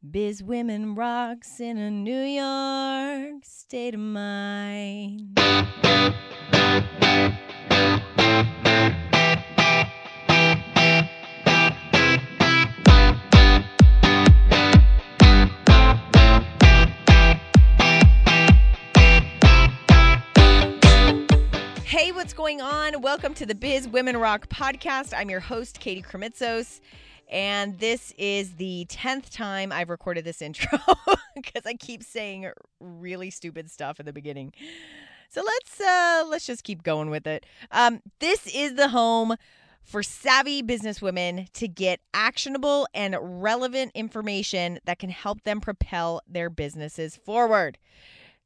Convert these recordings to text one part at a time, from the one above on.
Biz Women Rocks in a New York state of mind. Hey, what's going on? Welcome to the Biz Women Rock podcast. I'm your host, Katie Krimitsos, and this is the 10th time I've recorded this intro because I keep saying really stupid stuff in the beginning. So let's uh let's just keep going with it. Um this is the home for savvy businesswomen to get actionable and relevant information that can help them propel their businesses forward.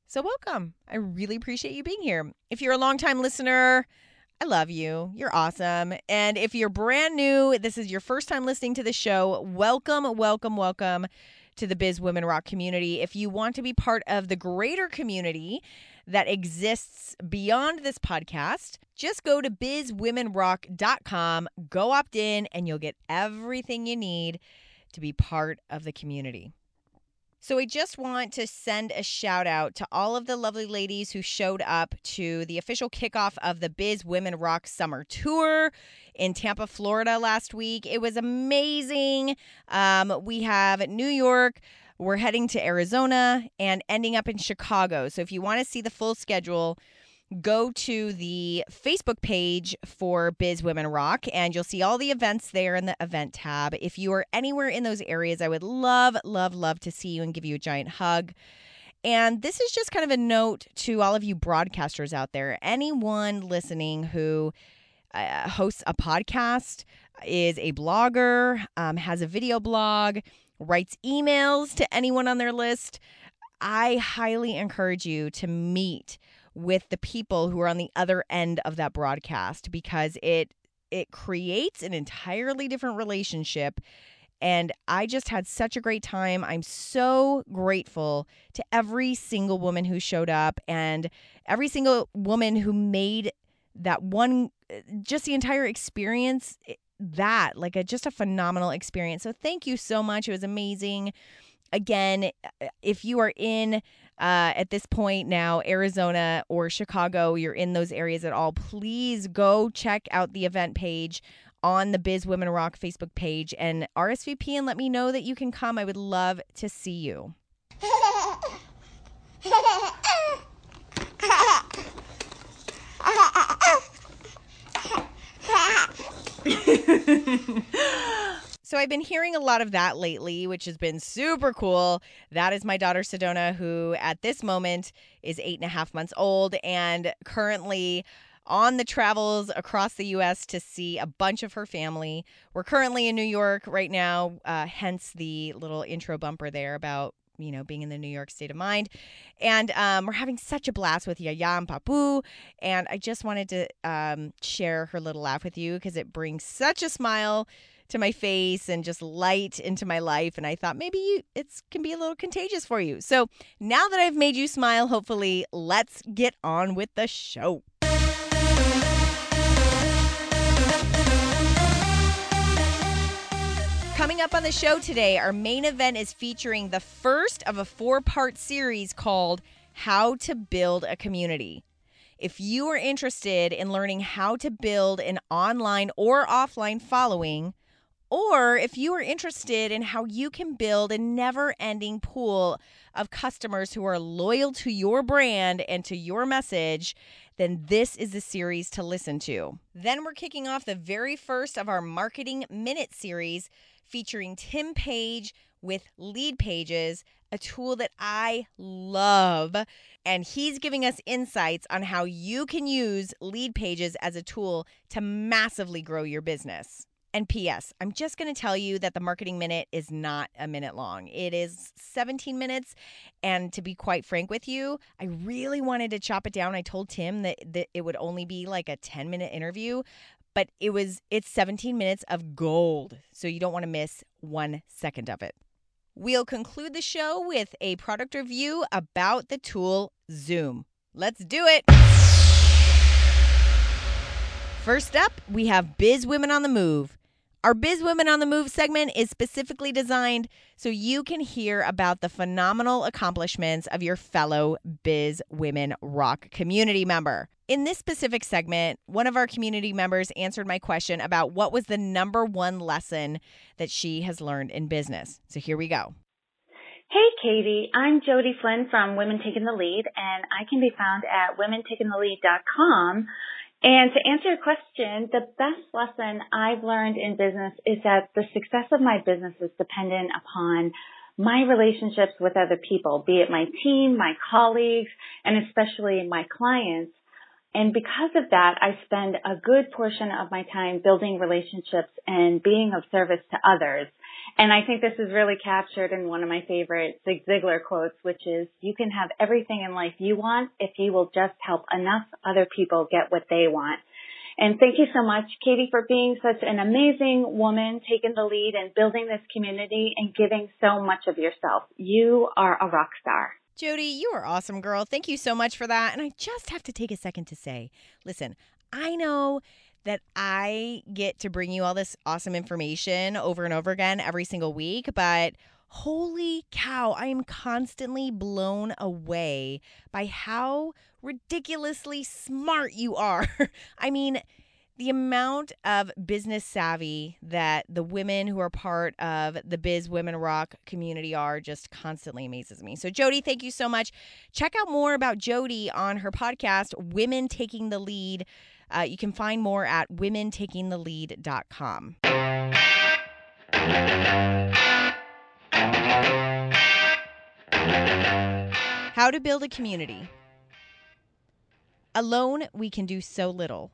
So, welcome. I really appreciate you being here. If you're a longtime listener, I love you. You're awesome. And if you're brand new, this is your first time listening to the show, welcome, welcome, welcome to the Biz Women Rock community. If you want to be part of the greater community that exists beyond this podcast, just go to bizwomenrock.com, go opt in, and you'll get everything you need to be part of the community. So, I just want to send a shout out to all of the lovely ladies who showed up to the official kickoff of the Biz Women Rock Summer Tour in Tampa, Florida last week. It was amazing. Um, we have New York. We're heading to Arizona and ending up in Chicago. So, if you want to see the full schedule, go to the Facebook page for Biz Women Rock and you'll see all the events there in the event tab. If you are anywhere in those areas, I would love, love, love to see you and give you a giant hug. And this is just kind of a note to all of you broadcasters out there. Anyone listening who uh, hosts a podcast, is a blogger, um, has a video blog, writes emails to anyone on their list, I highly encourage you to meet with the people who are on the other end of that broadcast because it it creates an entirely different relationship and I just had such a great time. I'm so grateful to every single woman who showed up and every single woman who made that one just the entire experience eh, that like a just a phenomenal experience. So thank you so much. It was amazing. Again, eh, if you are in uh, at this point now, Arizona or Chicago, you're in those areas at all, please go check out the event page on the Biz Women Rock Facebook page and RSVP and let me know that you can come. I would love to see you. So I've been hearing a lot of that lately, which has been super cool. That is my daughter Sedona, who at this moment is eight and a half months old and currently on the travels across the U.S. to see a bunch of her family. We're currently in New York right now, uh, hence the little intro bumper there about you know being in the New York state of mind. And um, we're having such a blast with Yaya and Papu. And I just wanted to um, share her little laugh with you because it brings such a smile to my face and just light into my life and I thought maybe you, it can be a little contagious for you. So, now that I've made you smile, hopefully, let's get on with the show. Coming up on the show today, our main event is featuring the first of a four part series called How to Build a Community. If you are interested in learning how to build an online or offline following, or if you are interested in how you can build a never ending pool of customers who are loyal to your brand and to your message, then this is the series to listen to. Then we're kicking off the very first of our Marketing Minute series featuring Tim Paige with Leadpages, a tool that I love. And he's giving us insights on how you can use Leadpages as a tool to massively grow your business. And P.S., I'm just going to tell you that the marketing minute is not a minute long. It is 17 minutes. And to be quite frank with you, I really wanted to chop it down. I told Tim that, that it would only be like a 10 minute interview, but it was it's 17 minutes of gold. So you don't want to miss one second of it. We'll conclude the show with a product review about the tool Zoom. Let's do it. First up, we have Biz Women on the Move Our Biz Women on the Move segment is specifically designed so you can hear about the phenomenal accomplishments of your fellow Biz Women Rock community member. In this specific segment, one of our community members answered my question about what was the number one lesson that she has learned in business. So here we go. Hey, Katie. I'm Jodi Flynn from Women Taking the Lead, and I can be found at womentakingthelead.com. And to answer your question, the best lesson I've learned in business is that the success of my business is dependent upon my relationships with other people, be it my team, my colleagues, and especially my clients. And because of that, I spend a good portion of my time building relationships and being of service to others. And I think this is really captured in one of my favorite Zig Ziglar quotes, which is, you can have everything in life you want if you will just help enough other people get what they want. And thank you so much, Katie, for being such an amazing woman, taking the lead and building this community and giving so much of yourself. You are a rock star. Jodi, you are awesome, girl. Thank you so much for that. And I just have to take a second to say, listen, I know that I get to bring you all this awesome information over and over again every single week, but holy cow, I am constantly blown away by how ridiculously smart you are. I mean, the amount of business savvy that the women who are part of the Biz Women Rock community are just constantly amazes me. So, Jodi, thank you so much. Check out more about Jodi on her podcast, Women Taking the Lead. Uh, you can find more at womentakingthelead.com. How to build a community. Alone, we can do so little.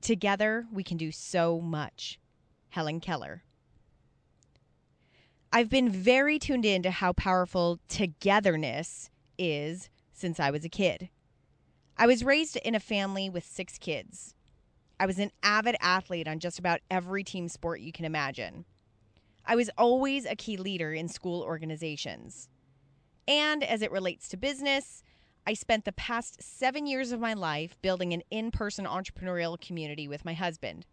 Together, we can do so much. Helen Keller. I've been very tuned in to how powerful togetherness is since I was a kid. I was raised in a family with six kids. I was an avid athlete on just about every team sport you can imagine. I was always a key leader in school organizations. And as it relates to business, I spent the past seven years of my life building an in person entrepreneurial community with my husband.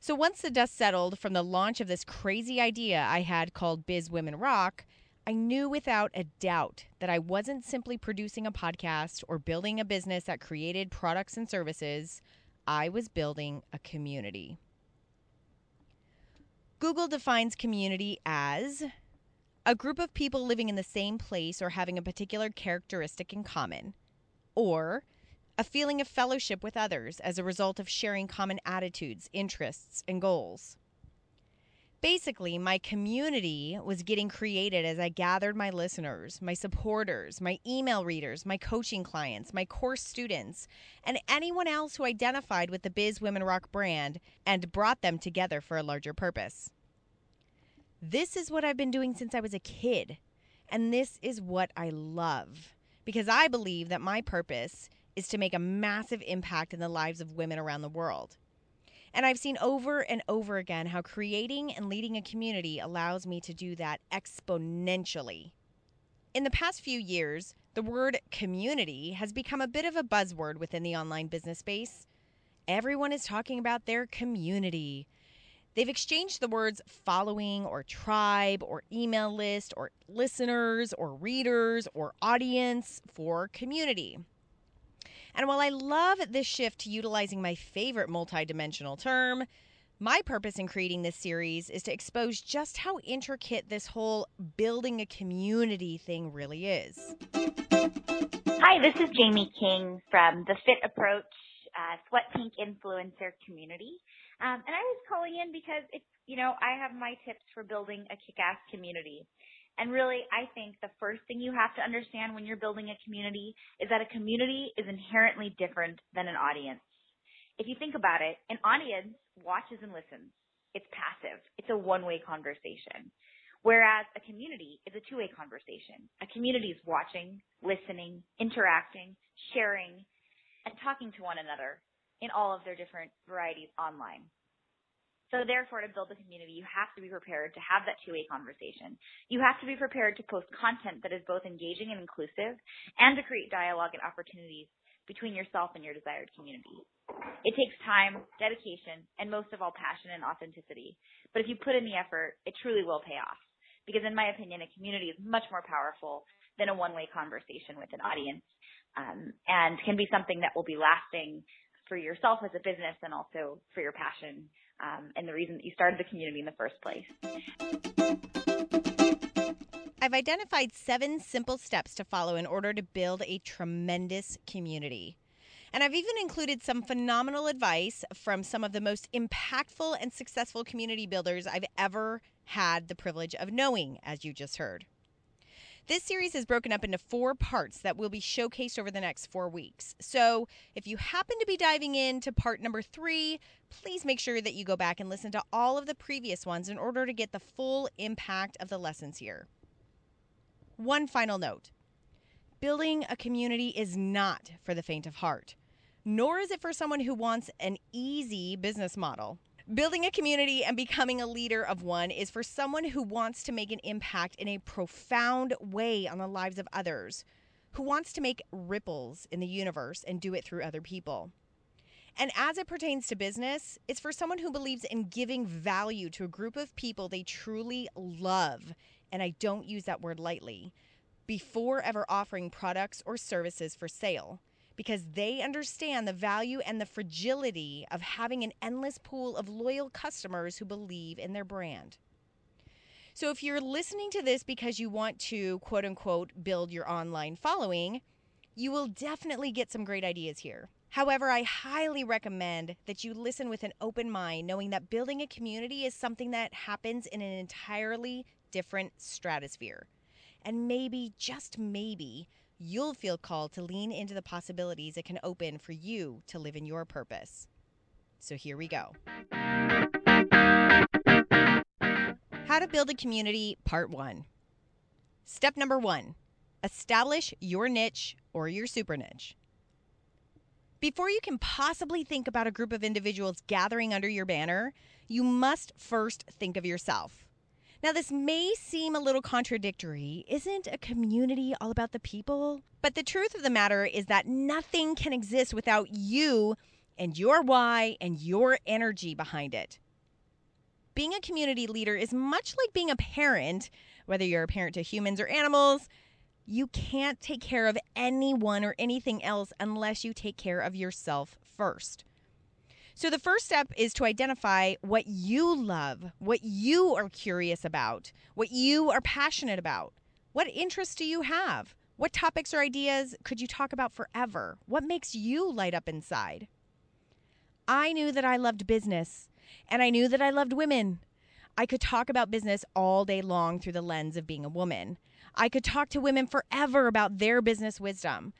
So once the dust settled from the launch of this crazy idea I had called Biz Women Rock, I knew without a doubt that I wasn't simply producing a podcast or building a business that created products and services. I was building a community. Google defines community as a group of people living in the same place or having a particular characteristic in common, or a feeling of fellowship with others as a result of sharing common attitudes, interests, and goals. Basically, my community was getting created as I gathered my listeners, my supporters, my email readers, my coaching clients, my course students, and anyone else who identified with the Biz Women Rock brand and brought them together for a larger purpose. This is what I've been doing since I was a kid, and this is what I love because I believe that my purpose is to make a massive impact in the lives of women around the world. And I've seen over and over again how creating and leading a community allows me to do that exponentially. In the past few years, the word community has become a bit of a buzzword within the online business space. Everyone is talking about their community. They've exchanged the words following or tribe or email list or listeners or readers or audience for community. And while I love this shift to utilizing my favorite multidimensional term, my purpose in creating this series is to expose just how intricate this whole building a community thing really is. Hi, this is Jamie King from the Fit Approach uh, Sweat Pink Influencer Community. Um, and I was calling in because it's, you know, I have my tips for building a kick-ass community. And really, I think the first thing you have to understand when you're building a community is that a community is inherently different than an audience. If you think about it, an audience watches and listens. It's passive. It's a one-way conversation. Whereas a community is a two-way conversation. A community is watching, listening, interacting, sharing, and talking to one another in all of their different varieties online. So therefore, to build a community, you have to be prepared to have that two-way conversation. You have to be prepared to post content that is both engaging and inclusive and to create dialogue and opportunities between yourself and your desired community. It takes time, dedication, and most of all, passion and authenticity. But if you put in the effort, it truly will pay off. Because in my opinion, a community is much more powerful than a one-way conversation with an audience, um, and can be something that will be lasting for yourself as a business and also for your passion um, and the reason that you started the community in the first place. I've identified seven simple steps to follow in order to build a tremendous community. And I've even included some phenomenal advice from some of the most impactful and successful community builders I've ever had the privilege of knowing, as you just heard. This series is broken up into four parts that will be showcased over the next four weeks. So if you happen to be diving into part number three, please make sure that you go back and listen to all of the previous ones in order to get the full impact of the lessons here. One final note building a community is not for the faint of heart, nor is it for someone who wants an easy business model. Building a community and becoming a leader of one is for someone who wants to make an impact in a profound way on the lives of others, who wants to make ripples in the universe and do it through other people. And as it pertains to business, it's for someone who believes in giving value to a group of people they truly love, and I don't use that word lightly, before ever offering products or services for sale because they understand the value and the fragility of having an endless pool of loyal customers who believe in their brand. So, if you're listening to this because you want to quote unquote build your online following, you will definitely get some great ideas here. However, I highly recommend that you listen with an open mind, knowing that building a community is something that happens in an entirely different stratosphere. And maybe, just maybe, you'll feel called to lean into the possibilities it can open for you to live in your purpose. So here we go. How to build a community, part one. Step number one establish your niche or your super niche. Before you can possibly think about a group of individuals gathering under your banner, you must first think of yourself. Now, this may seem a little contradictory. Isn't a community all about the people? But the truth of the matter is that nothing can exist without you and your why and your energy behind it. Being a community leader is much like being a parent, whether you're a parent to humans or animals. You can't take care of anyone or anything else unless you take care of yourself first. So the first step is to identify what you love, what you are curious about, what you are passionate about. What interests do you have? What topics or ideas could you talk about forever? What makes you light up inside? I knew that I loved business and I knew that I loved women. I could talk about business all day long through the lens of being a woman. I could talk to women forever about their business wisdom.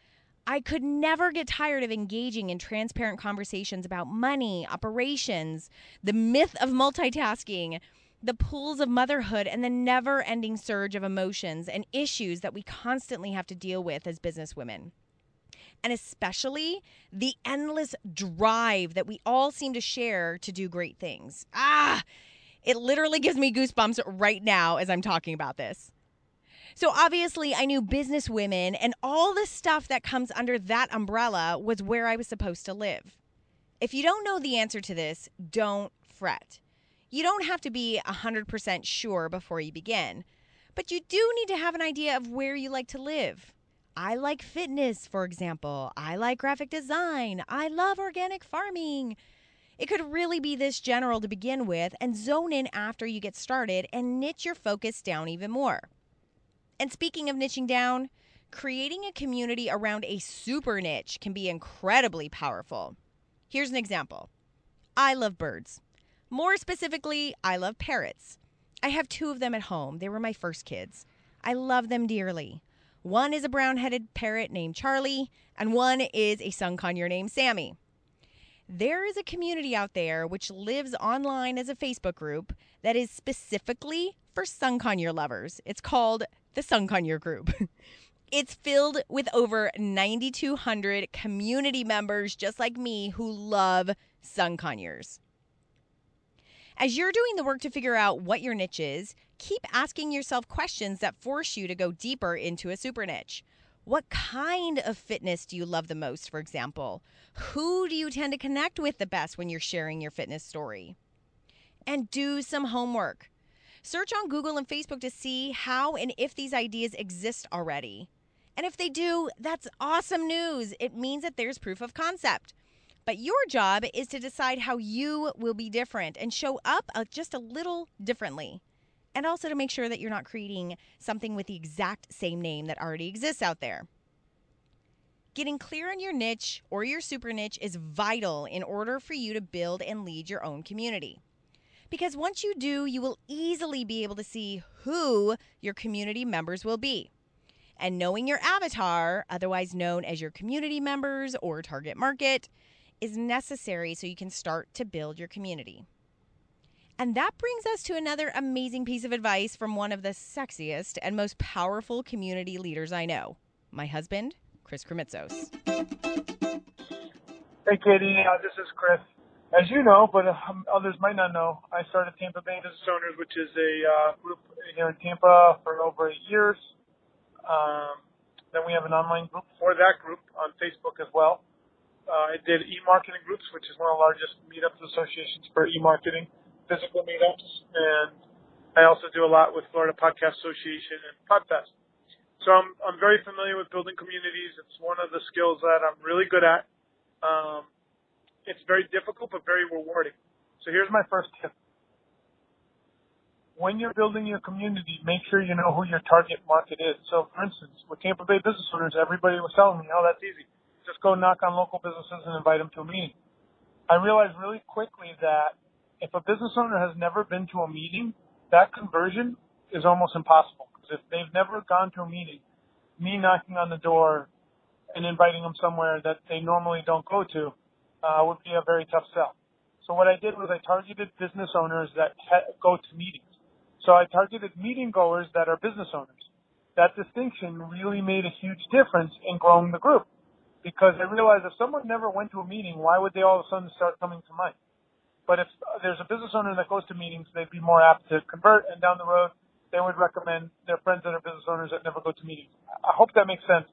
I could never get tired of engaging in transparent conversations about money, operations, the myth of multitasking, the pools of motherhood, and the never ending surge of emotions and issues that we constantly have to deal with as businesswomen. And especially the endless drive that we all seem to share to do great things. Ah, it literally gives me goosebumps right now as I'm talking about this. So obviously, I knew business women and all the stuff that comes under that umbrella was where I was supposed to live. If you don't know the answer to this, don't fret. You don't have to be 100% sure before you begin, but you do need to have an idea of where you like to live. I like fitness, for example. I like graphic design. I love organic farming. It could really be this general to begin with and zone in after you get started and niche your focus down even more. And speaking of niching down, creating a community around a super niche can be incredibly powerful. Here's an example I love birds. More specifically, I love parrots. I have two of them at home. They were my first kids. I love them dearly. One is a brown headed parrot named Charlie, and one is a sun conure named Sammy. There is a community out there which lives online as a Facebook group that is specifically for sun conure lovers. It's called the Sun Conure Group. It's filled with over 9,200 community members just like me who love sun conures. As you're doing the work to figure out what your niche is, keep asking yourself questions that force you to go deeper into a super niche. What kind of fitness do you love the most, for example? Who do you tend to connect with the best when you're sharing your fitness story? And do some homework. Search on Google and Facebook to see how and if these ideas exist already. And if they do, that's awesome news. It means that there's proof of concept. But your job is to decide how you will be different and show up uh, just a little differently. And also to make sure that you're not creating something with the exact same name that already exists out there. Getting clear on your niche or your super niche is vital in order for you to build and lead your own community. Because once you do, you will easily be able to see who your community members will be. And knowing your avatar, otherwise known as your community members or target market, is necessary so you can start to build your community. And that brings us to another amazing piece of advice from one of the sexiest and most powerful community leaders I know my husband, Chris Krimitsos. Hey, Katie, uh, this is Chris. As you know, but um, others might not know, I started Tampa Bay Business Owners, which is a uh, group here in Tampa for over eight years. Um, then we have an online group for that group on Facebook as well. Uh, I did e-marketing groups, which is one of the largest meetups associations for e-marketing, physical meetups, and I also do a lot with Florida Podcast Association and Podfest. So I'm I'm very familiar with building communities. It's one of the skills that I'm really good at. Um, it's very difficult but very rewarding. So here's my first tip. When you're building your community, make sure you know who your target market is. So for instance, with Tampa Bay business owners, everybody was telling me, oh, that's easy just go knock on local businesses and invite them to a meeting. I realized really quickly that if a business owner has never been to a meeting, that conversion is almost impossible. Because if they've never gone to a meeting, me knocking on the door and inviting them somewhere that they normally don't go to uh, would be a very tough sell. So what I did was I targeted business owners that go to meetings. So I targeted meeting goers that are business owners. That distinction really made a huge difference in growing the group because I realized if someone never went to a meeting, why would they all of a sudden start coming to mine? But if there's a business owner that goes to meetings, they'd be more apt to convert, and down the road, they would recommend their friends that are business owners that never go to meetings. I hope that makes sense.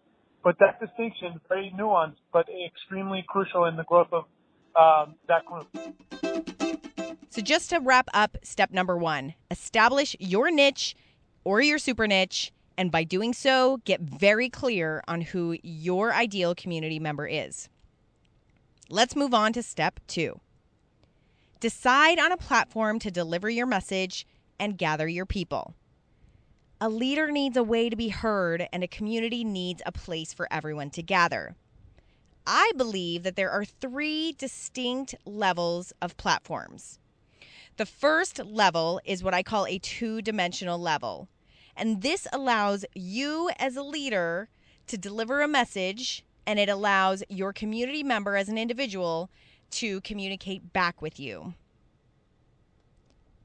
But that distinction, very nuanced, but extremely crucial in the growth of um, that group. So, just to wrap up step number one establish your niche or your super niche and by doing so, get very clear on who your ideal community member is. Let's move on to step two. Decide on a platform to deliver your message and gather your people. A leader needs a way to be heard, and a community needs a place for everyone to gather. I believe that there are three distinct levels of platforms. The first level is what I call a two dimensional level. And this allows you as a leader to deliver a message and it allows your community member as an individual to communicate back with you.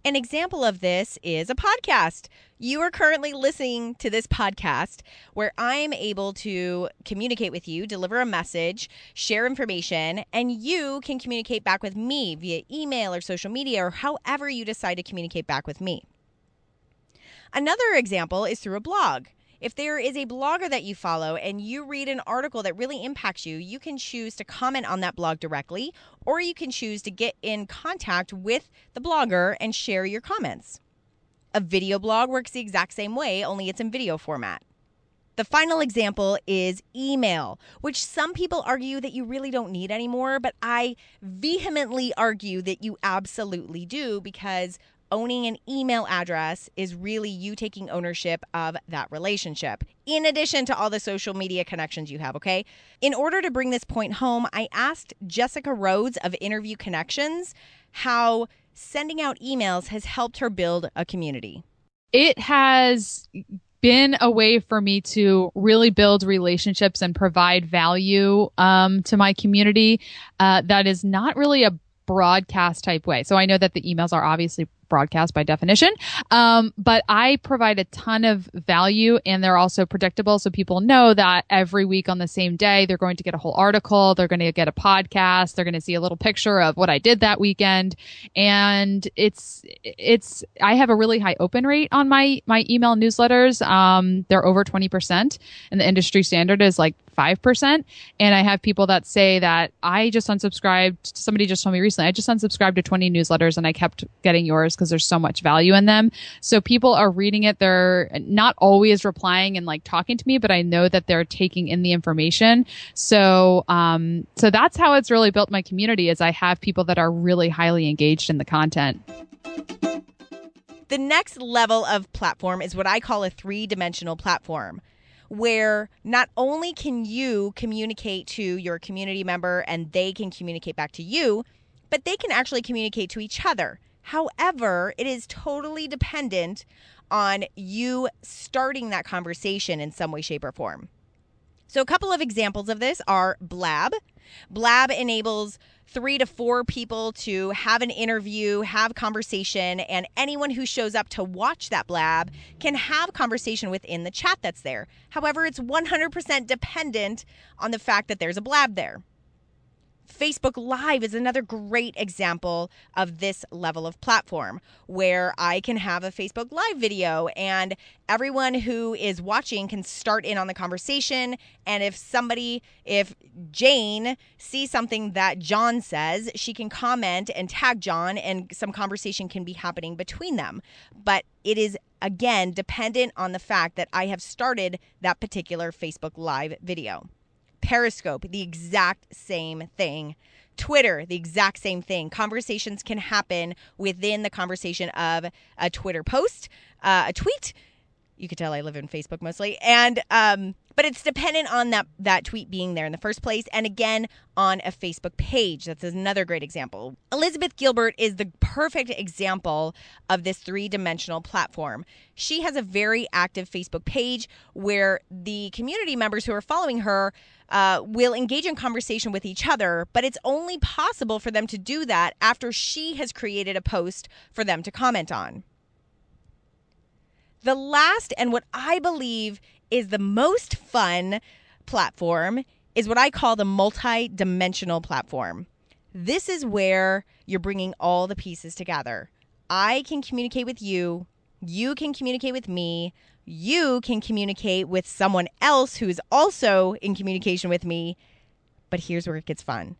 An example of this is a podcast. You are currently listening to this podcast where I'm able to communicate with you, deliver a message, share information, and you can communicate back with me via email or social media or however you decide to communicate back with me. Another example is through a blog. If there is a blogger that you follow and you read an article that really impacts you, you can choose to comment on that blog directly, or you can choose to get in contact with the blogger and share your comments. A video blog works the exact same way, only it's in video format. The final example is email, which some people argue that you really don't need anymore, but I vehemently argue that you absolutely do because owning an email address is really you taking ownership of that relationship, in addition to all the social media connections you have, okay? In order to bring this point home, I asked Jessica Rhodes of Interview Connections how sending out emails has helped her build a community. It has been a way for me to really build relationships and provide value um, to my community uh, that is not really a broadcast type way. So I know that the emails are obviously broadcast by definition. Um, but I provide a ton of value and they're also predictable. So people know that every week on the same day, they're going to get a whole article. They're going to get a podcast. They're going to see a little picture of what I did that weekend. And it's, it's, I have a really high open rate on my, my email newsletters. Um, they're over 20% and the industry standard is like 5%. And I have people that say that I just unsubscribed. Somebody just told me recently, I just unsubscribed to 20 newsletters and I kept getting yours because there's so much value in them. So people are reading it. They're not always replying and like talking to me, but I know that they're taking in the information. So, um, so that's how it's really built my community is I have people that are really highly engaged in the content. The next level of platform is what I call a three dimensional platform where not only can you communicate to your community member and they can communicate back to you, but they can actually communicate to each other. However, it is totally dependent on you starting that conversation in some way, shape, or form. So, a couple of examples of this are Blab. Blab enables three to four people to have an interview, have conversation, and anyone who shows up to watch that blab can have conversation within the chat that's there. However, it's 100% dependent on the fact that there's a blab there. Facebook Live is another great example of this level of platform where I can have a Facebook Live video and everyone who is watching can start in on the conversation. And if somebody, if Jane sees something that John says, she can comment and tag John, and some conversation can be happening between them. But it is again dependent on the fact that I have started that particular Facebook Live video. Periscope, the exact same thing. Twitter, the exact same thing. Conversations can happen within the conversation of a Twitter post, uh, a tweet. You could tell I live in Facebook mostly, and um, but it's dependent on that that tweet being there in the first place, and again on a Facebook page. That's another great example. Elizabeth Gilbert is the perfect example of this three dimensional platform. She has a very active Facebook page where the community members who are following her uh, will engage in conversation with each other, but it's only possible for them to do that after she has created a post for them to comment on. The last, and what I believe is the most fun platform, is what I call the multi dimensional platform. This is where you're bringing all the pieces together. I can communicate with you, you can communicate with me, you can communicate with someone else who's also in communication with me. But here's where it gets fun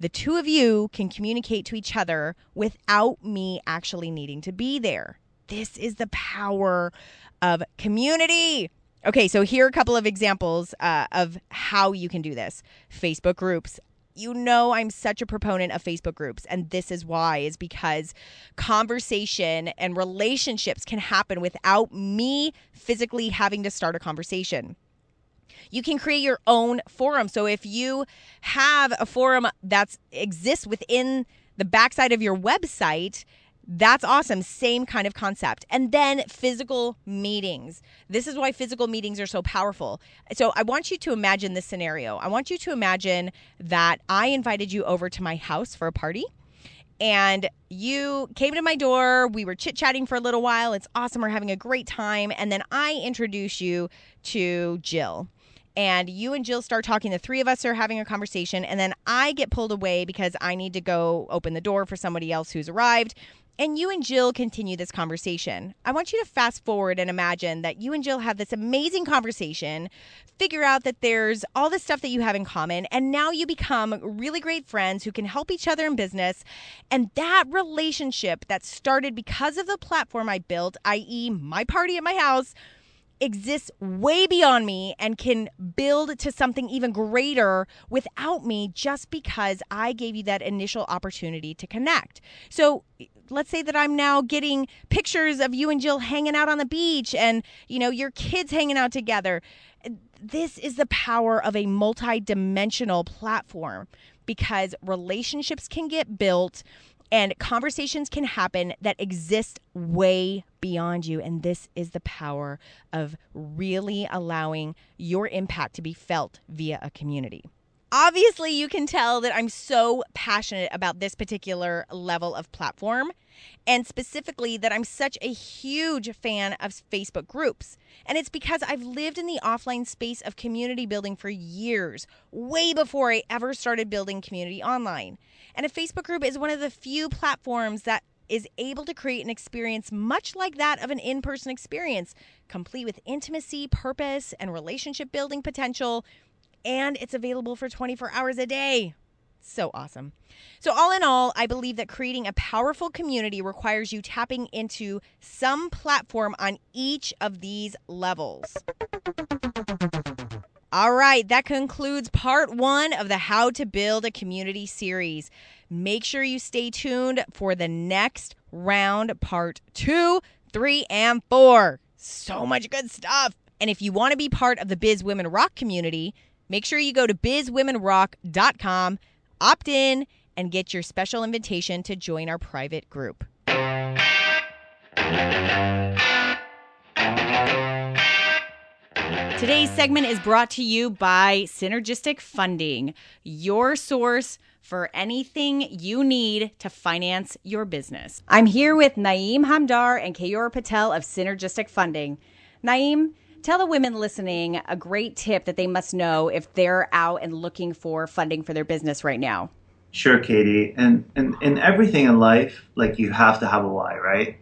the two of you can communicate to each other without me actually needing to be there. This is the power of community. Okay, so here are a couple of examples uh, of how you can do this Facebook groups you know I'm such a proponent of Facebook groups and this is why is because conversation and relationships can happen without me physically having to start a conversation. You can create your own forum. So if you have a forum that exists within the backside of your website, that's awesome. Same kind of concept. And then physical meetings. This is why physical meetings are so powerful. So I want you to imagine this scenario. I want you to imagine that I invited you over to my house for a party and you came to my door. We were chit chatting for a little while. It's awesome. We're having a great time. And then I introduce you to Jill. And you and Jill start talking. The three of us are having a conversation. And then I get pulled away because I need to go open the door for somebody else who's arrived and you and Jill continue this conversation. I want you to fast forward and imagine that you and Jill have this amazing conversation, figure out that there's all this stuff that you have in common, and now you become really great friends who can help each other in business. And that relationship that started because of the platform I built, i.e., my party at my house, exists way beyond me and can build to something even greater without me just because I gave you that initial opportunity to connect. So let's say that I'm now getting pictures of you and Jill hanging out on the beach and, you know, your kids hanging out together. This is the power of a multi-dimensional platform because relationships can get built and conversations can happen that exist way beyond you. And this is the power of really allowing your impact to be felt via a community. Obviously, you can tell that I'm so passionate about this particular level of platform, and specifically that I'm such a huge fan of Facebook groups. And it's because I've lived in the offline space of community building for years, way before I ever started building community online. And a Facebook group is one of the few platforms that is able to create an experience much like that of an in person experience, complete with intimacy, purpose, and relationship building potential and it's available for 24 hours a day. So awesome. So, all in all, I believe that creating a powerful community requires you tapping into some platform on each of these levels. All right, that concludes part one of the How to Build a Community series. Make sure you stay tuned for the next round, part two, three, and four. So much good stuff. And if you want to be part of the Biz Women Rock community, Make sure you go to bizwomenrock.com, opt in, and get your special invitation to join our private group. Today's segment is brought to you by Synergistic Funding, your source for anything you need to finance your business. I'm here with Naeem Hamdar and Kayora Patel of Synergistic Funding. Naeem, Tell the women listening a great tip that they must know if they're out and looking for funding for their business right now. Sure, Katie. And, and in everything in life, like you have to have a why, right?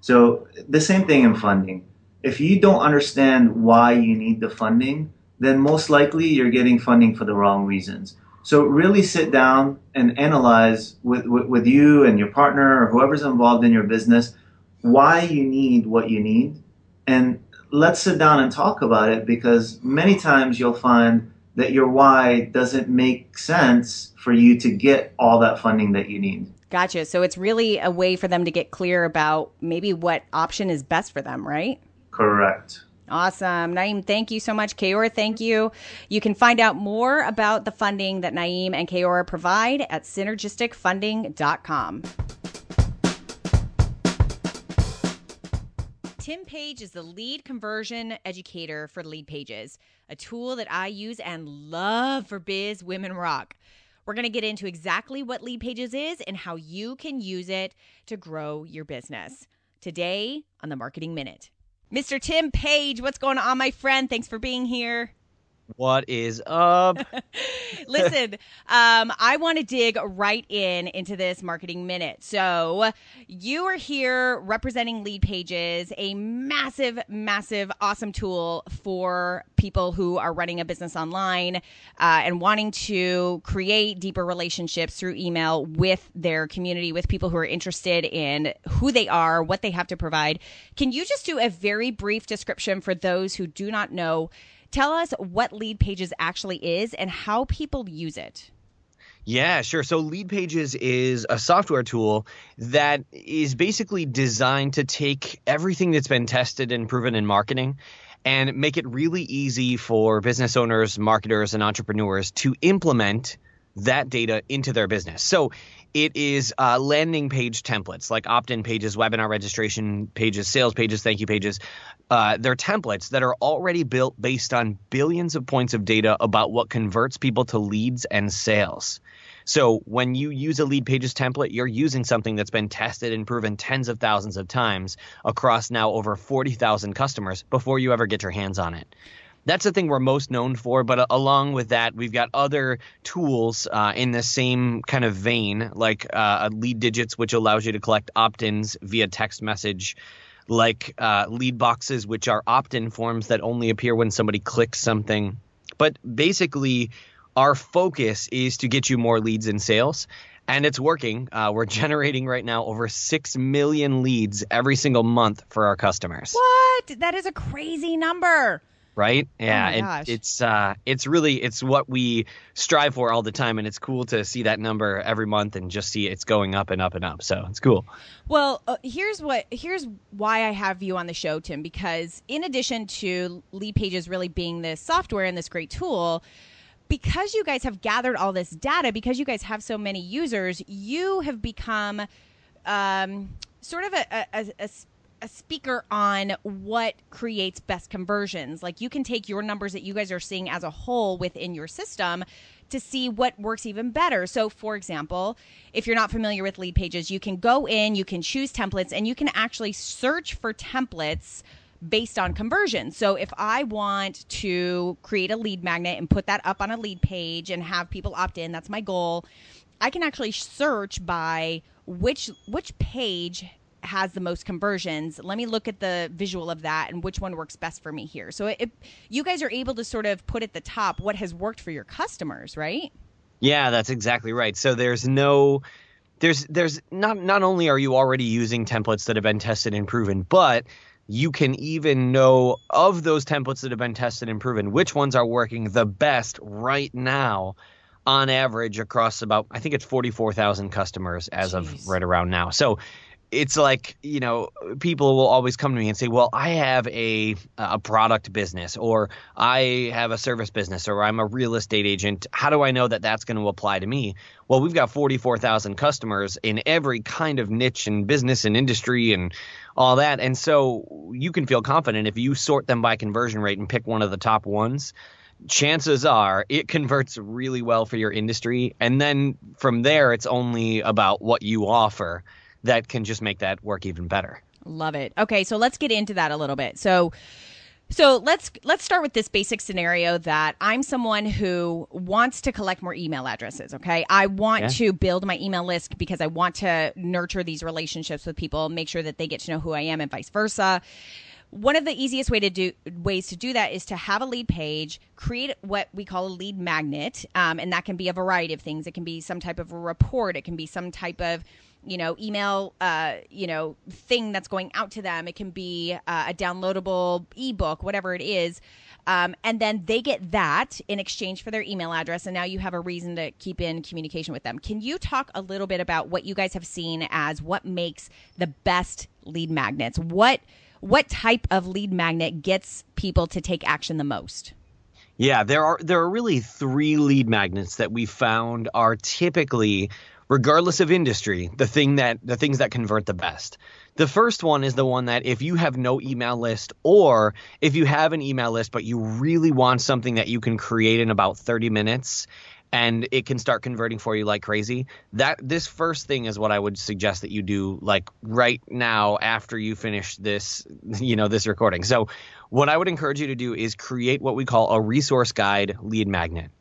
So the same thing in funding. If you don't understand why you need the funding, then most likely you're getting funding for the wrong reasons. So really sit down and analyze with, with, with you and your partner or whoever's involved in your business why you need what you need and let's sit down and talk about it because many times you'll find that your why doesn't make sense for you to get all that funding that you need. Gotcha. So it's really a way for them to get clear about maybe what option is best for them, right? Correct. Awesome. Naeem, thank you so much. Kayora, thank you. You can find out more about the funding that Naeem and Kayora provide at synergisticfunding.com. Tim Paige is the lead conversion educator for Leadpages, a tool that I use and love for Biz Women Rock. We're going to get into exactly what Leadpages is and how you can use it to grow your business. Today on the Marketing Minute. Mr. Tim Paige, what's going on, my friend? Thanks for being here. What is up? Listen, um, I want to dig right in into this marketing minute. So, you are here representing Leadpages, a massive, massive, awesome tool for people who are running a business online uh, and wanting to create deeper relationships through email with their community, with people who are interested in who they are, what they have to provide. Can you just do a very brief description for those who do not know? Tell us what Leadpages actually is and how people use it. Yeah, sure. So Leadpages is a software tool that is basically designed to take everything that's been tested and proven in marketing and make it really easy for business owners, marketers, and entrepreneurs to implement that data into their business. So it is uh, landing page templates like opt in pages, webinar registration pages, sales pages, thank you pages. Uh, they're templates that are already built based on billions of points of data about what converts people to leads and sales. So when you use a Leadpages template, you're using something that's been tested and proven tens of thousands of times across now over 40,000 customers before you ever get your hands on it that's the thing we're most known for. But uh, along with that, we've got other tools uh, in the same kind of vein, like uh, LeadDigits, which allows you to collect opt ins via text message. Like uh, LeadBoxes, which are opt in forms that only appear when somebody clicks something. But basically, our focus is to get you more leads in sales and it's working. Uh, we're generating right now over 6 million leads every single month for our customers. What? That is a crazy number right? Yeah, oh it's uh, it's really it's what we strive for all the time, and it's cool to see that number every month and just see it's going up and up and up. So it's cool. Well, uh, here's what here's why I have you on the show, Tim, because in addition to Leadpages really being this software and this great tool. Because you guys have gathered all this data, because you guys have so many users, you have become um, sort of a, a, a a speaker on what creates best conversions. Like you can take your numbers that you guys are seeing as a whole within your system to see what works even better. So, for example, if you're not familiar with Leadpages, you can go in, you can choose templates, and you can actually search for templates based on conversion. So, if I want to create a lead magnet and put that up on a lead page and have people opt in, that's my goal. I can actually search by which which page has the most conversions. Let me look at the visual of that and which one works best for me here. So you guys are able to sort of put at the top what has worked for your customers, right? Yeah, that's exactly right. So there's no there's there's not not only are you already using templates that have been tested and proven, but you can even know of those templates that have been tested and proven which ones are working the best right now on average across about I think it's 44,000 customers as Jeez. of right around now. So it's like you know people will always come to me and say well i have a a product business or i have a service business or i'm a real estate agent. How do i know that that's going to apply to me? Well we've got 44000 customers in every kind of niche and business and industry and all that. And so you can feel confident if you sort them by conversion rate and pick one of the top ones chances are it converts really well for your industry. And then from there it's only about what you offer that can just make that work even better. Love it. Okay, so let's get into that a little bit. So so let's let's start with this basic scenario that I'm someone who wants to collect more email addresses, okay? I want yeah. to build my email list because I want to nurture these relationships with people, make sure that they get to know who I am and vice versa. One of the easiest way to do ways to do that is to have a lead page, create what we call a lead magnet, um, and that can be a variety of things. It can be some type of a report, it can be some type of you know email uh, you know thing that's going out to them. It can be uh, a downloadable ebook whatever it is. Um, and then they get that in exchange for their email address. And now you have a reason to keep in communication with them. Can you talk a little bit about what you guys have seen as what makes the best lead magnets? What what type of lead magnet gets people to take action the most? Yeah, there are there are really three lead magnets that we found are typically regardless of industry, the thing that the things that convert the best. The first one is the one that if you have no email list or if you have an email list but you really want something that you can create in about 30 minutes and it can start converting for you like crazy, that this first thing is what I would suggest that you do like right now after you finish this, you know, this recording. So what I would encourage you to do is create what we call a resource guide lead magnet.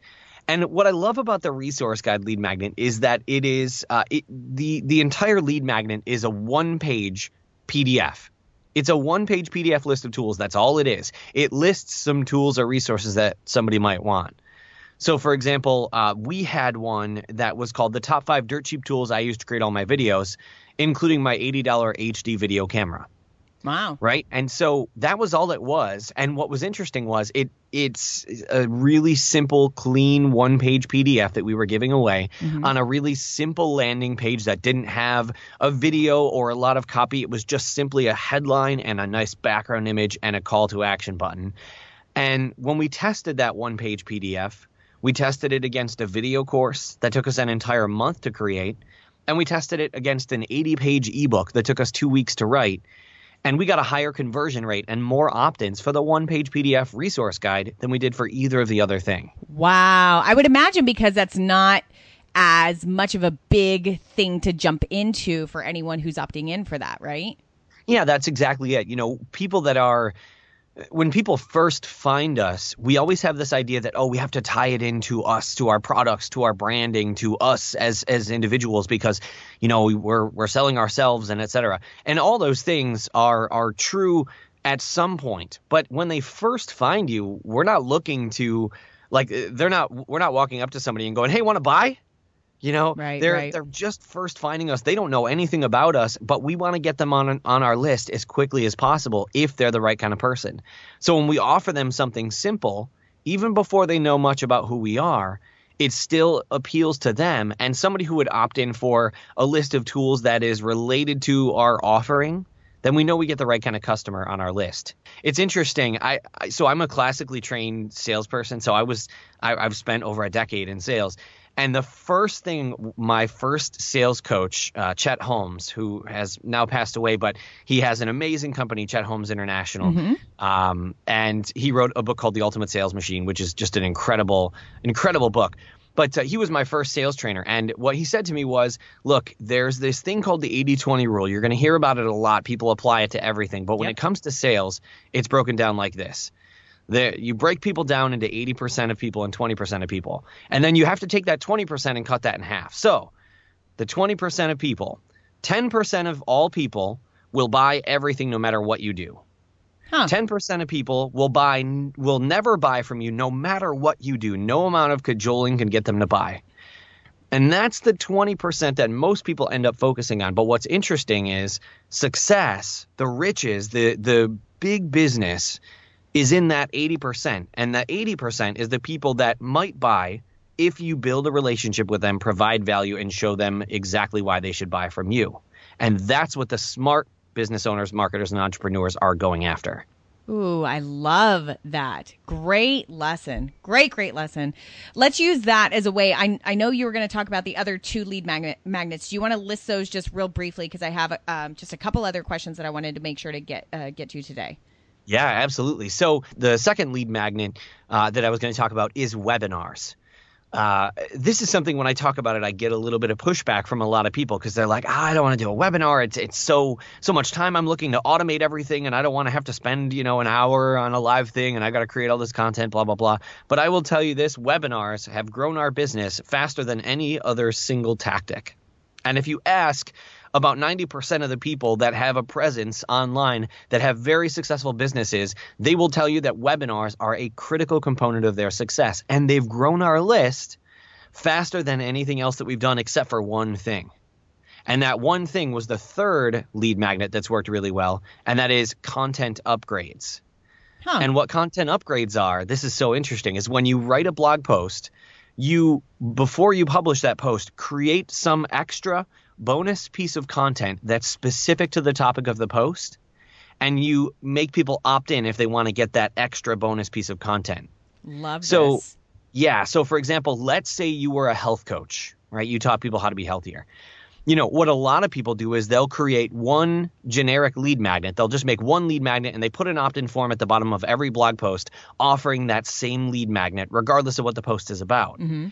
And what I love about the resource guide lead magnet is that it is uh, it, the the entire lead magnet is a one page PDF. It's a one page PDF list of tools. That's all it is. It lists some tools or resources that somebody might want. So, for example, uh, we had one that was called the top five dirt cheap tools I use to create all my videos, including my $80 HD video camera. Wow. Right. And so that was all it was. And what was interesting was it it's a really simple, clean one page PDF that we were giving away mm-hmm. on a really simple landing page that didn't have a video or a lot of copy. It was just simply a headline and a nice background image and a call to action button. And when we tested that one page PDF, we tested it against a video course that took us an entire month to create. And we tested it against an 80 page ebook that took us two weeks to write and we got a higher conversion rate and more opt-ins for the one-page PDF resource guide than we did for either of the other thing. Wow. I would imagine because that's not as much of a big thing to jump into for anyone who's opting in for that, right? Yeah, that's exactly it. You know, people that are when people first find us, we always have this idea that oh, we have to tie it into us, to our products, to our branding, to us as as individuals because you know we're we're selling ourselves and etc. And all those things are are true at some point, but when they first find you, we're not looking to like they're not we're not walking up to somebody and going, "Hey, want to buy?" You know, right, they're right. they're just first finding us. They don't know anything about us, but we want to get them on on our list as quickly as possible if they're the right kind of person. So when we offer them something simple, even before they know much about who we are, it still appeals to them. And somebody who would opt in for a list of tools that is related to our offering, then we know we get the right kind of customer on our list. It's interesting. I, I so I'm a classically trained salesperson. So I was I, I've spent over a decade in sales And the first thing my first sales coach, uh, Chet Holmes, who has now passed away, but he has an amazing company, Chet Holmes International. Mhm. Um, and he wrote a book called The Ultimate Sales Machine, which is just an incredible, incredible book. But uh, he was my first sales trainer. And what he said to me was, look, there's this thing called the 80 20 rule. You're going to hear about it a lot. People apply it to everything. But when Yep. it comes to sales, it's broken down like this. There, you break people down into 80% of people and 20% of people. And then you have to take that 20% and cut that in half. So the 20% of people, 10% of all people will buy everything no matter what you do. Huh. 10% of people will buy will never buy from you no matter what you do. No amount of cajoling can get them to buy. And that's the 20% that most people end up focusing on. But what's interesting is success, the riches, the the big business is in that 80%. And that 80% is the people that might buy if you build a relationship with them, provide value and show them exactly why they should buy from you. And that's what the smart business owners, marketers and entrepreneurs are going after. Ooh, I love that. Great lesson. Great, great lesson. Let's use that as a way. I, I know you were going to talk about the other two lead magnet, magnets. Do you want to list those just real briefly? Because I have um, just a couple other questions that I wanted to make sure to get uh, get to today. Yeah, absolutely. So the second lead magnet uh, that I was going to talk about is webinars. Uh, this is something when I talk about it, I get a little bit of pushback from a lot of people because they're like, ah, I don't want to do a webinar. It's it's so so much time. I'm looking to automate everything, and I don't want to have to spend you know an hour on a live thing, and I got to create all this content, blah blah blah. But I will tell you this: webinars have grown our business faster than any other single tactic. And if you ask about 90% of the people that have a presence online that have very successful businesses, they will tell you that webinars are a critical component of their success. And they've grown our list faster than anything else that we've done except for one thing. And that one thing was the third lead magnet that's worked really well, and that is content upgrades. Huh. And what content upgrades are, this is so interesting, is when you write a blog post, you before you publish that post, create some extra bonus piece of content that's specific to the topic of the post, and you make people opt in if they want to get that extra bonus piece of content. love so- this. Yeah. So, for example, let's say you were a health coach, right? You taught people how to be healthier. You know, what a lot of people do is they'll create one generic lead magnet. They'll just make one lead magnet and they put an opt in form at the bottom of every blog post offering that same lead magnet, regardless of what the post is about. hmm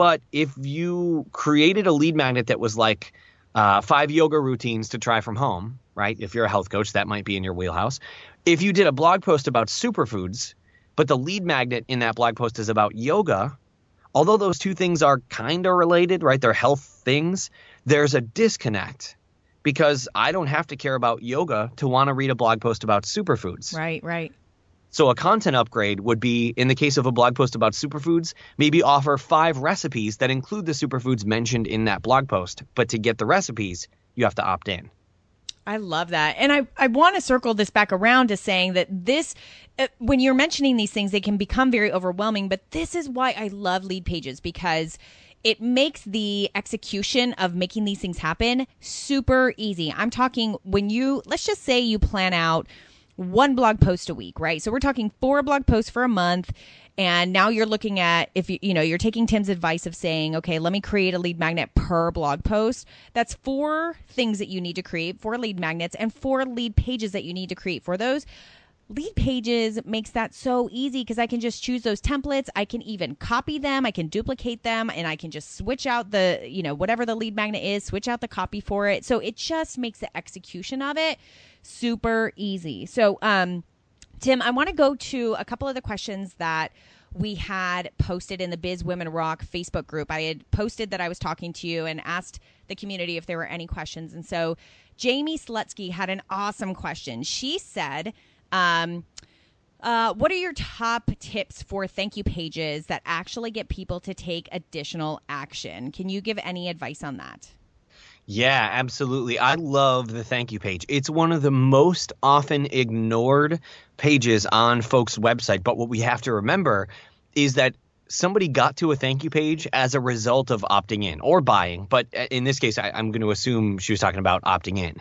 But if you created a lead magnet that was like uh, five yoga routines to try from home, right? If you're a health coach, that might be in your wheelhouse. If you did a blog post about superfoods, but the lead magnet in that blog post is about yoga, although those two things are kind of related, right? They're health things, there's a disconnect because I don't have to care about yoga to want to read a blog post about superfoods. Right, right. So a content upgrade would be, in the case of a blog post about superfoods, maybe offer five recipes that include the superfoods mentioned in that blog post. But to get the recipes, you have to opt in. I love that. And I, I want to circle this back around to saying that this, uh, when you're mentioning these things, they can become very overwhelming. But this is why I love Leadpages because it makes the execution of making these things happen super easy. I'm talking when you, let's just say you plan out one blog post a week, right? So we're talking four blog posts for a month. And now you're looking at if you you know you're taking Tim's advice of saying, okay, let me create a lead magnet per blog post. That's four things that you need to create, four lead magnets, and four lead pages that you need to create for those. Leadpages makes that so easy because I can just choose those templates. I can even copy them, I can duplicate them, and I can just switch out the, you know, whatever the lead magnet is, switch out the copy for it. So it just makes the execution of it super easy. So, um, Tim, I want to go to a couple of the questions that we had posted in the Biz Women Rock Facebook group. I had posted that I was talking to you and asked the community if there were any questions. And so Jamie Slutsky had an awesome question. She said, um, uh, what are your top tips for thank you pages that actually get people to take additional action? Can you give any advice on that? Yeah, absolutely. I love the thank you page. It's one of the most often ignored pages on folks' website. But what we have to remember is that somebody got to a thank you page as a result of opting in or buying. But uh, in this case, I, I'm going to assume she was talking about opting in.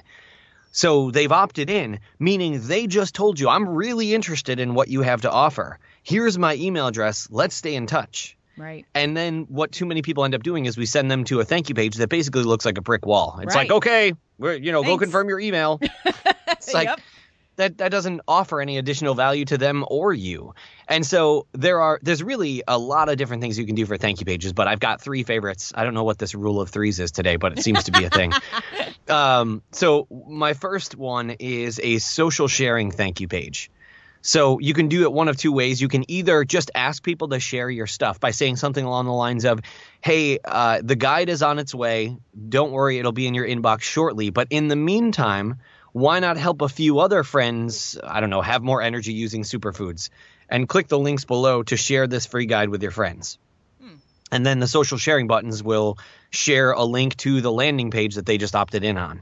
So they've opted in, meaning they just told you, I'm really interested in what you have to offer. Here's my email address. Let's stay in touch. Right. And then what too many people end up doing is we send them to a thank you page that basically looks like a brick wall. It's Right. like, okay, we're, you know, go confirm your email. It's like Yep. that that doesn't offer any additional value to them or you. And so there are there's really a lot of different things you can do for thank you pages, but I've got three favorites. I don't know what this rule of threes is today, but it seems to be a thing. Um, so my first one is a social sharing thank you page. So you can do it one of two ways. You can either just ask people to share your stuff by saying something along the lines of, "Hey, uh, the guide is on its way. Don't worry, it'll be in your inbox shortly. But in the meantime, why not help a few other friends? I don't know, have more energy using superfoods, and click the links below to share this free guide with your friends." And then the social sharing buttons will share a link to the landing page that they just opted in on.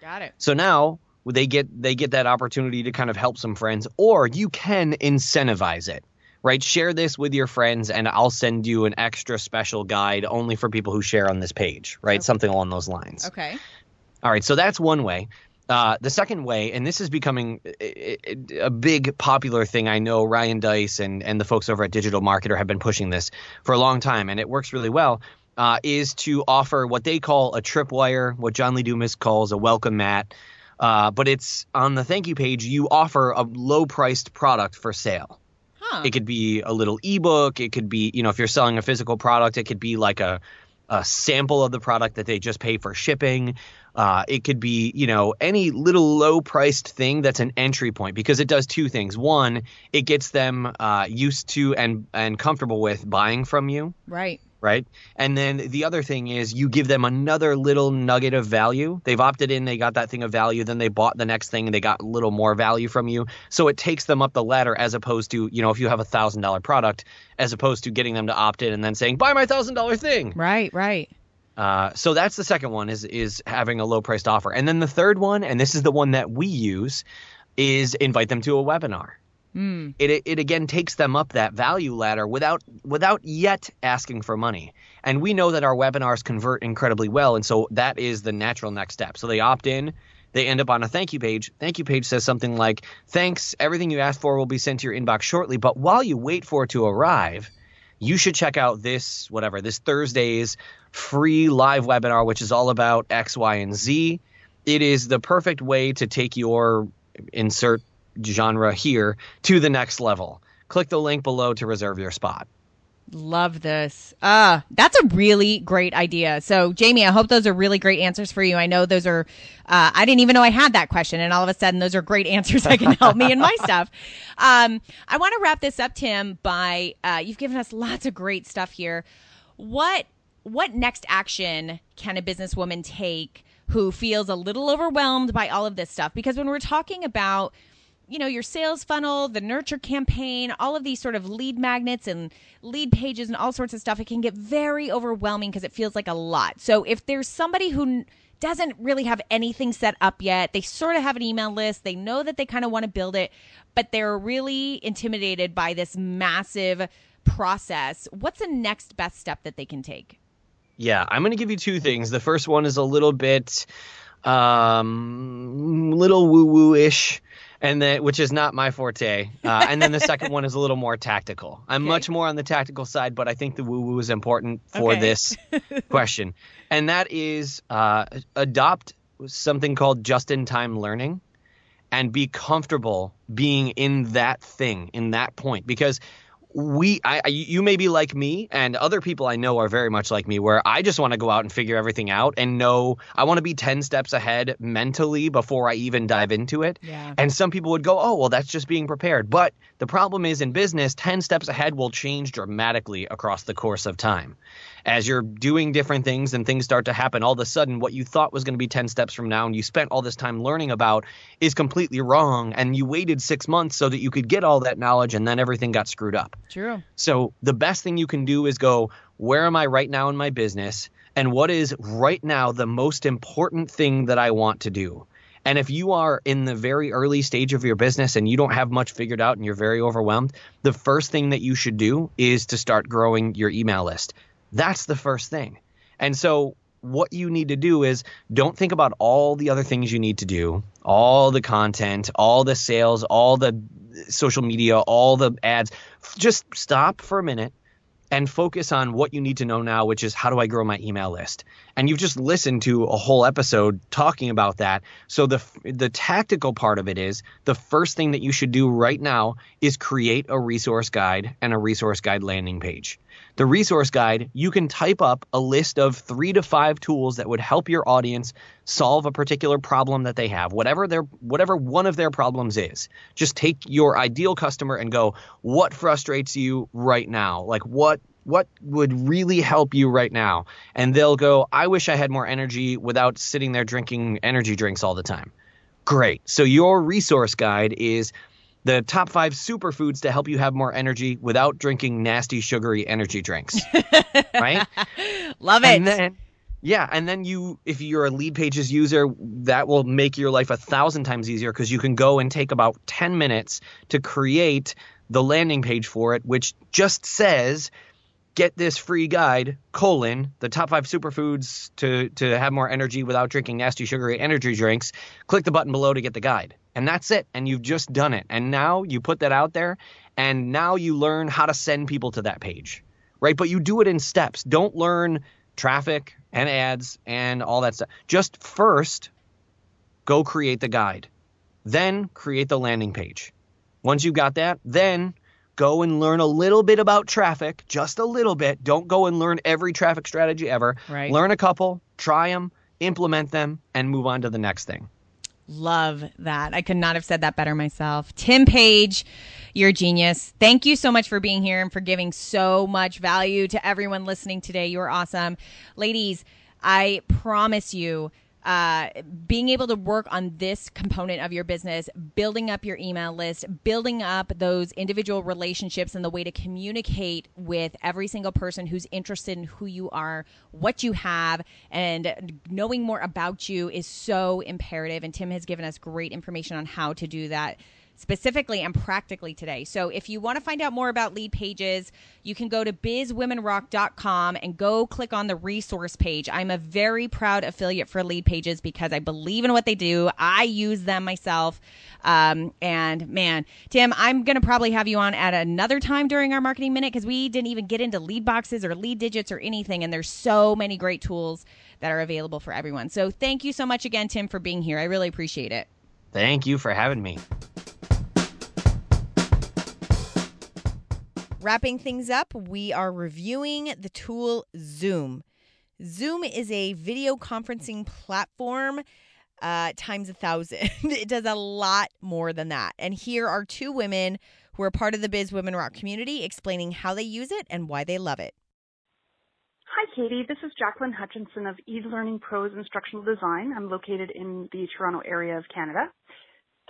Got it. So now they get they get that opportunity to kind of help some friends, or you can incentivize it. Right, share this with your friends, and I'll send you an extra special guide only for people who share on this page. Right, Okay. something along those lines. Okay. All right, so that's one way. Uh, the second way, and this is becoming a, a- a big popular thing. I know Ryan Deiss and and the folks over at Digital Marketer have been pushing this for a long time, and it works really well. Uh, is to offer what they call a tripwire, what John Lee Dumas calls a welcome mat. Uh, but it's on the thank you page. You offer a low priced product for sale. Huh. It could be a little ebook. It could be, you know, if you're selling a physical product, it could be like a, a sample of the product that they just pay for shipping. Uh, it could be, you know, any little low priced thing that's an entry point because it does two things. One, it gets them uh, used to and and comfortable with buying from you right. Right? And then the other thing is you give them another little nugget of value. They've opted in, they got that thing of value, then they bought the next thing and they got a little more value from you. So it takes them up the ladder as opposed to, you know, if you have a thousand dollar product, as opposed to getting them to opt in and then saying, buy my thousand dollar thing. Right. Right. Uh, so that's the second one is is having a low priced offer. And then the third one, and this is the one that we use, is invite them to a webinar Hmm. it it again takes them up that value ladder without without yet asking for money. And we know that our webinars convert incredibly well, and so that is the natural next step. So they opt in, they end up on a thank you page. Thank you page says something like, "Thanks, everything you asked for will be sent to your inbox shortly, but while you wait for it to arrive, you should check out this whatever, this Thursday's free live webinar which is all about X, Y, and Z. It is the perfect way to take your insert genre here to the next level. Click the link below to reserve your spot. Love this. Uh, that's a really great idea. So, Jamie, I hope those are really great answers for you. I know those are, uh, I didn't even know I had that question. And all of a sudden, those are great answers that can help me in my stuff. Um, I want to wrap this up, Tim, by, uh, you've given us lots of great stuff here. What, what next action can a businesswoman take who feels a little overwhelmed by all of this stuff? Because when we're talking about, you know, your sales funnel, the nurture campaign, all of these sort of lead magnets and lead pages and all sorts of stuff, it can get very overwhelming because it feels like a lot. So if there's somebody who doesn't really have anything set up yet, they sort of have an email list, they know that they kind of want to build it, but they're really intimidated by this massive process, what's the next best step that they can take? Yeah, I'm going to give you two things. The first one is a little bit, um, little woo woo ish, and then which is not my forte. Uh, and then the second one is a little more tactical. I'm Okay. much more on the tactical side, but I think the woo woo is important for Okay. this question, and that is uh, adopt something called just in time learning. And be comfortable being in that thing, in that point, because we I, I you may be like me and other people I know are very much like me where I just want to go out and figure everything out and know I want to be 10 steps ahead mentally before I even dive into it. Yeah. And some people would go, "Oh, well that's just being prepared." But the problem is in business, 10 steps ahead will change dramatically across the course of time. As you're doing different things and things start to happen, all of a sudden what you thought was going to be 10 steps from now and you spent all this time learning about is completely wrong and you waited 6 months so that you could get all that knowledge and then everything got screwed up. True. So the best thing you can do is go, where am I right now in my business? And what is right now the most important thing that I want to do? And if you are in the very early stage of your business and you don't have much figured out and you're very overwhelmed, the first thing that you should do is to start growing your email list. That's the first thing. And so what you need to do is don't think about all the other things you need to do, all the content, all the sales, all the social media, all the ads. Just stop for a minute and focus on what you need to know now, which is how do I grow my email list? And you've just listened to a whole episode talking about that. So the the tactical part of it is the first thing that you should do right now is create a resource guide and a resource guide landing page. The resource guide, you can type up a list of 3 to 5 tools that would help your audience solve a particular problem that they have, whatever their whatever one of their problems is. Just take your ideal customer and go, what frustrates you right now? Like what what would really help you right now? And they'll go, I wish I had more energy without sitting there drinking energy drinks all the time. Great. So your resource guide is the top five superfoods to help you have more energy without drinking nasty sugary energy drinks. right? Love it. And then yeah, and then you if you're a Leadpages user, that will make your life a thousand times easier because you can go and take about 10 minutes to create the landing page for it, which just says get this free guide colon the top five superfoods to to have more energy without drinking nasty sugary energy drinks click the button below to get the guide. And that's it. And you've just done it. And now you put that out there and now you learn how to send people to that page right? But you do it in steps. Don't learn traffic and ads and all that stuff. Just first go create the guide. Then create the landing page. Once you've got that then go and learn a little bit about traffic, just a little bit. Don't go and learn every traffic strategy ever. Right. Learn a couple, try them, implement them, and move on to the next thing. Love that. I could not have said that better myself. Tim Paige, you're a genius. Thank you so much for being here and for giving so much value to everyone listening today. You're awesome. Ladies, I promise you uh, being able to work on this component of your business, building up your email list, building up those individual relationships and the way to communicate with every single person who's interested in who you are, what you have, and knowing more about you is so imperative. And Tim has given us great information on how to do that specifically and practically today. So if you want to find out more about Leadpages, you can go to bizwomenrock.com and go click on the resource page. I'm a very proud affiliate for Leadpages because I believe in what they do. I use them myself. Um, and man, Tim, I'm going to probably have you on at another time during our marketing minute because we didn't even get into LeadBoxes or LeadDigits or anything. And there's so many great tools that are available for everyone. So thank you so much again, Tim, for being here. I really appreciate it. Thank you for having me. Wrapping things up, we are reviewing the tool Zoom. Zoom is a video conferencing platform uh, times a thousand. it does a lot more than that. And here are two women who are part of the Biz Women Rock community explaining how they use it and why they love it. Hi, Katie. This is Jacqueline Hutchinson of eLearning Pros Instructional Design. I'm located in the Toronto area of Canada.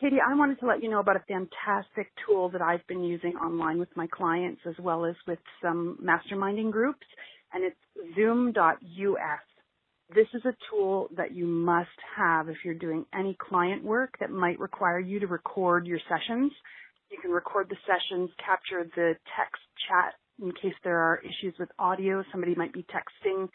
Katie, I wanted to let you know about a fantastic tool that I've been using online with my clients as well as with some masterminding groups, and it's zoom.us. This is a tool that you must have if you're doing any client work that might require you to record your sessions. You can record the sessions, capture the text chat in case there are issues with audio. Somebody might be texting.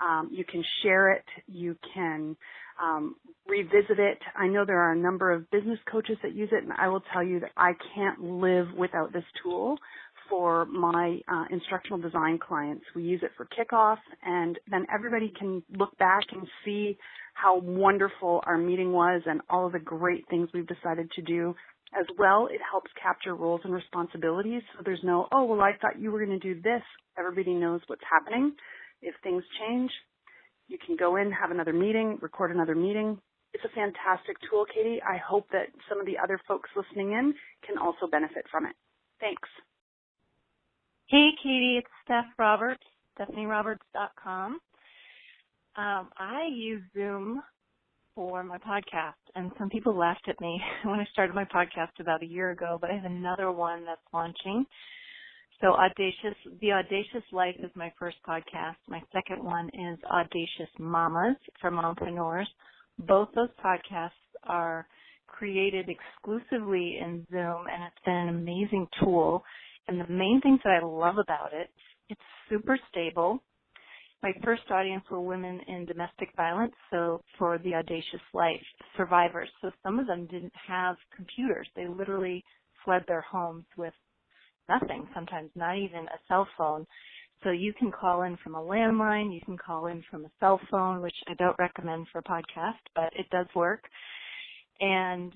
Um, you can share it. You can um, revisit it. I know there are a number of business coaches that use it, and I will tell you that I can't live without this tool for my uh, instructional design clients. We use it for kickoff, and then everybody can look back and see how wonderful our meeting was and all of the great things we've decided to do. As well, it helps capture roles and responsibilities. So there's no, oh, well, I thought you were going to do this. Everybody knows what's happening. If things change, you can go in, have another meeting, record another meeting. It's a fantastic tool, Katie. I hope that some of the other folks listening in can also benefit from it. Thanks. Hey, Katie, it's Steph Roberts, StephanieRoberts.com. Um, I use Zoom for my podcast, and some people laughed at me when I started my podcast about a year ago, but I have another one that's launching so Audacious, The Audacious Life is my first podcast. My second one is Audacious Mamas for Mompreneurs. Both those podcasts are created exclusively in Zoom and it's been an amazing tool. And the main things that I love about it, it's super stable. My first audience were women in domestic violence, so for the audacious life survivors. So some of them didn't have computers. They literally fled their homes with nothing, sometimes not even a cell phone. So you can call in from a landline, you can call in from a cell phone, which I don't recommend for a podcast, but it does work. And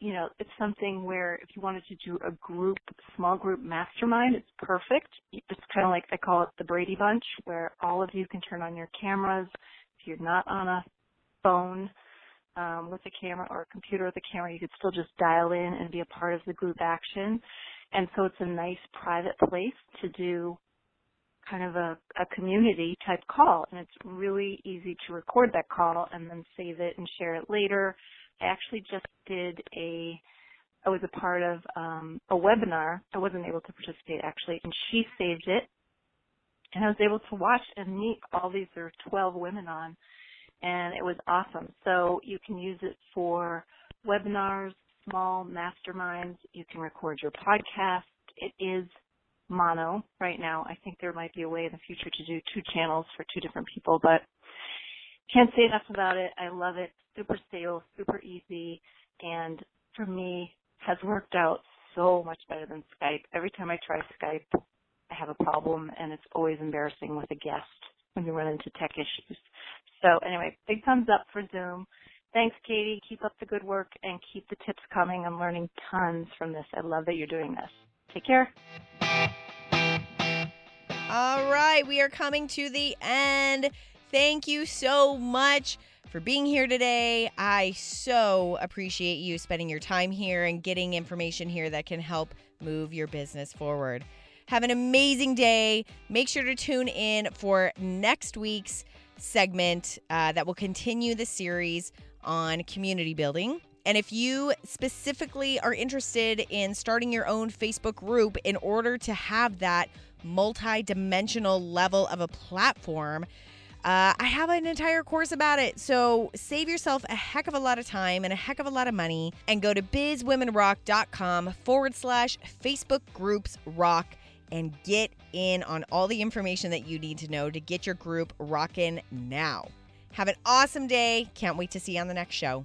you know, it's something where if you wanted to do a group, small group mastermind, it's perfect. It's kind of like I call it the Brady Bunch, where all of you can turn on your cameras. If you're not on a phone um, with a camera or a computer with a camera, you could still just dial in and be a part of the group action. And so it's a nice private place to do kind of a, a community type call. And it's really easy to record that call and then save it and share it later I actually just did a, I was a part of um, a webinar. I wasn't able to participate actually, and she saved it. And I was able to watch and meet all these, there were 12 women on, and it was awesome. So you can use it for webinars, small masterminds. You can record your podcast. It is mono right now. I think there might be a way in the future to do two channels for two different people, but can't say enough about it. I love it. Super stable, super easy, and for me has worked out so much better than Skype. Every time I try Skype, I have a problem, and it's always embarrassing with a guest when you run into tech issues. So anyway, big thumbs up for Zoom. Thanks, Katie. Keep up the good work and keep the tips coming. I'm learning tons from this. I love that you're doing this. Take care. All right, we are coming to the end. Thank you so much for being here today. I so appreciate you spending your time here and getting information here that can help move your business forward. Have an amazing day. Make sure to tune in for next week's segment uh, that will continue the series on community building. And if you specifically are interested in starting your own Facebook group in order to have that multi dimensional level of a platform, uh, I have an entire course about it. So save yourself a heck of a lot of time and a heck of a lot of money and go to bizwomenrock.com forward slash Facebook groups rock and get in on all the information that you need to know to get your group rocking now. Have an awesome day. Can't wait to see you on the next show.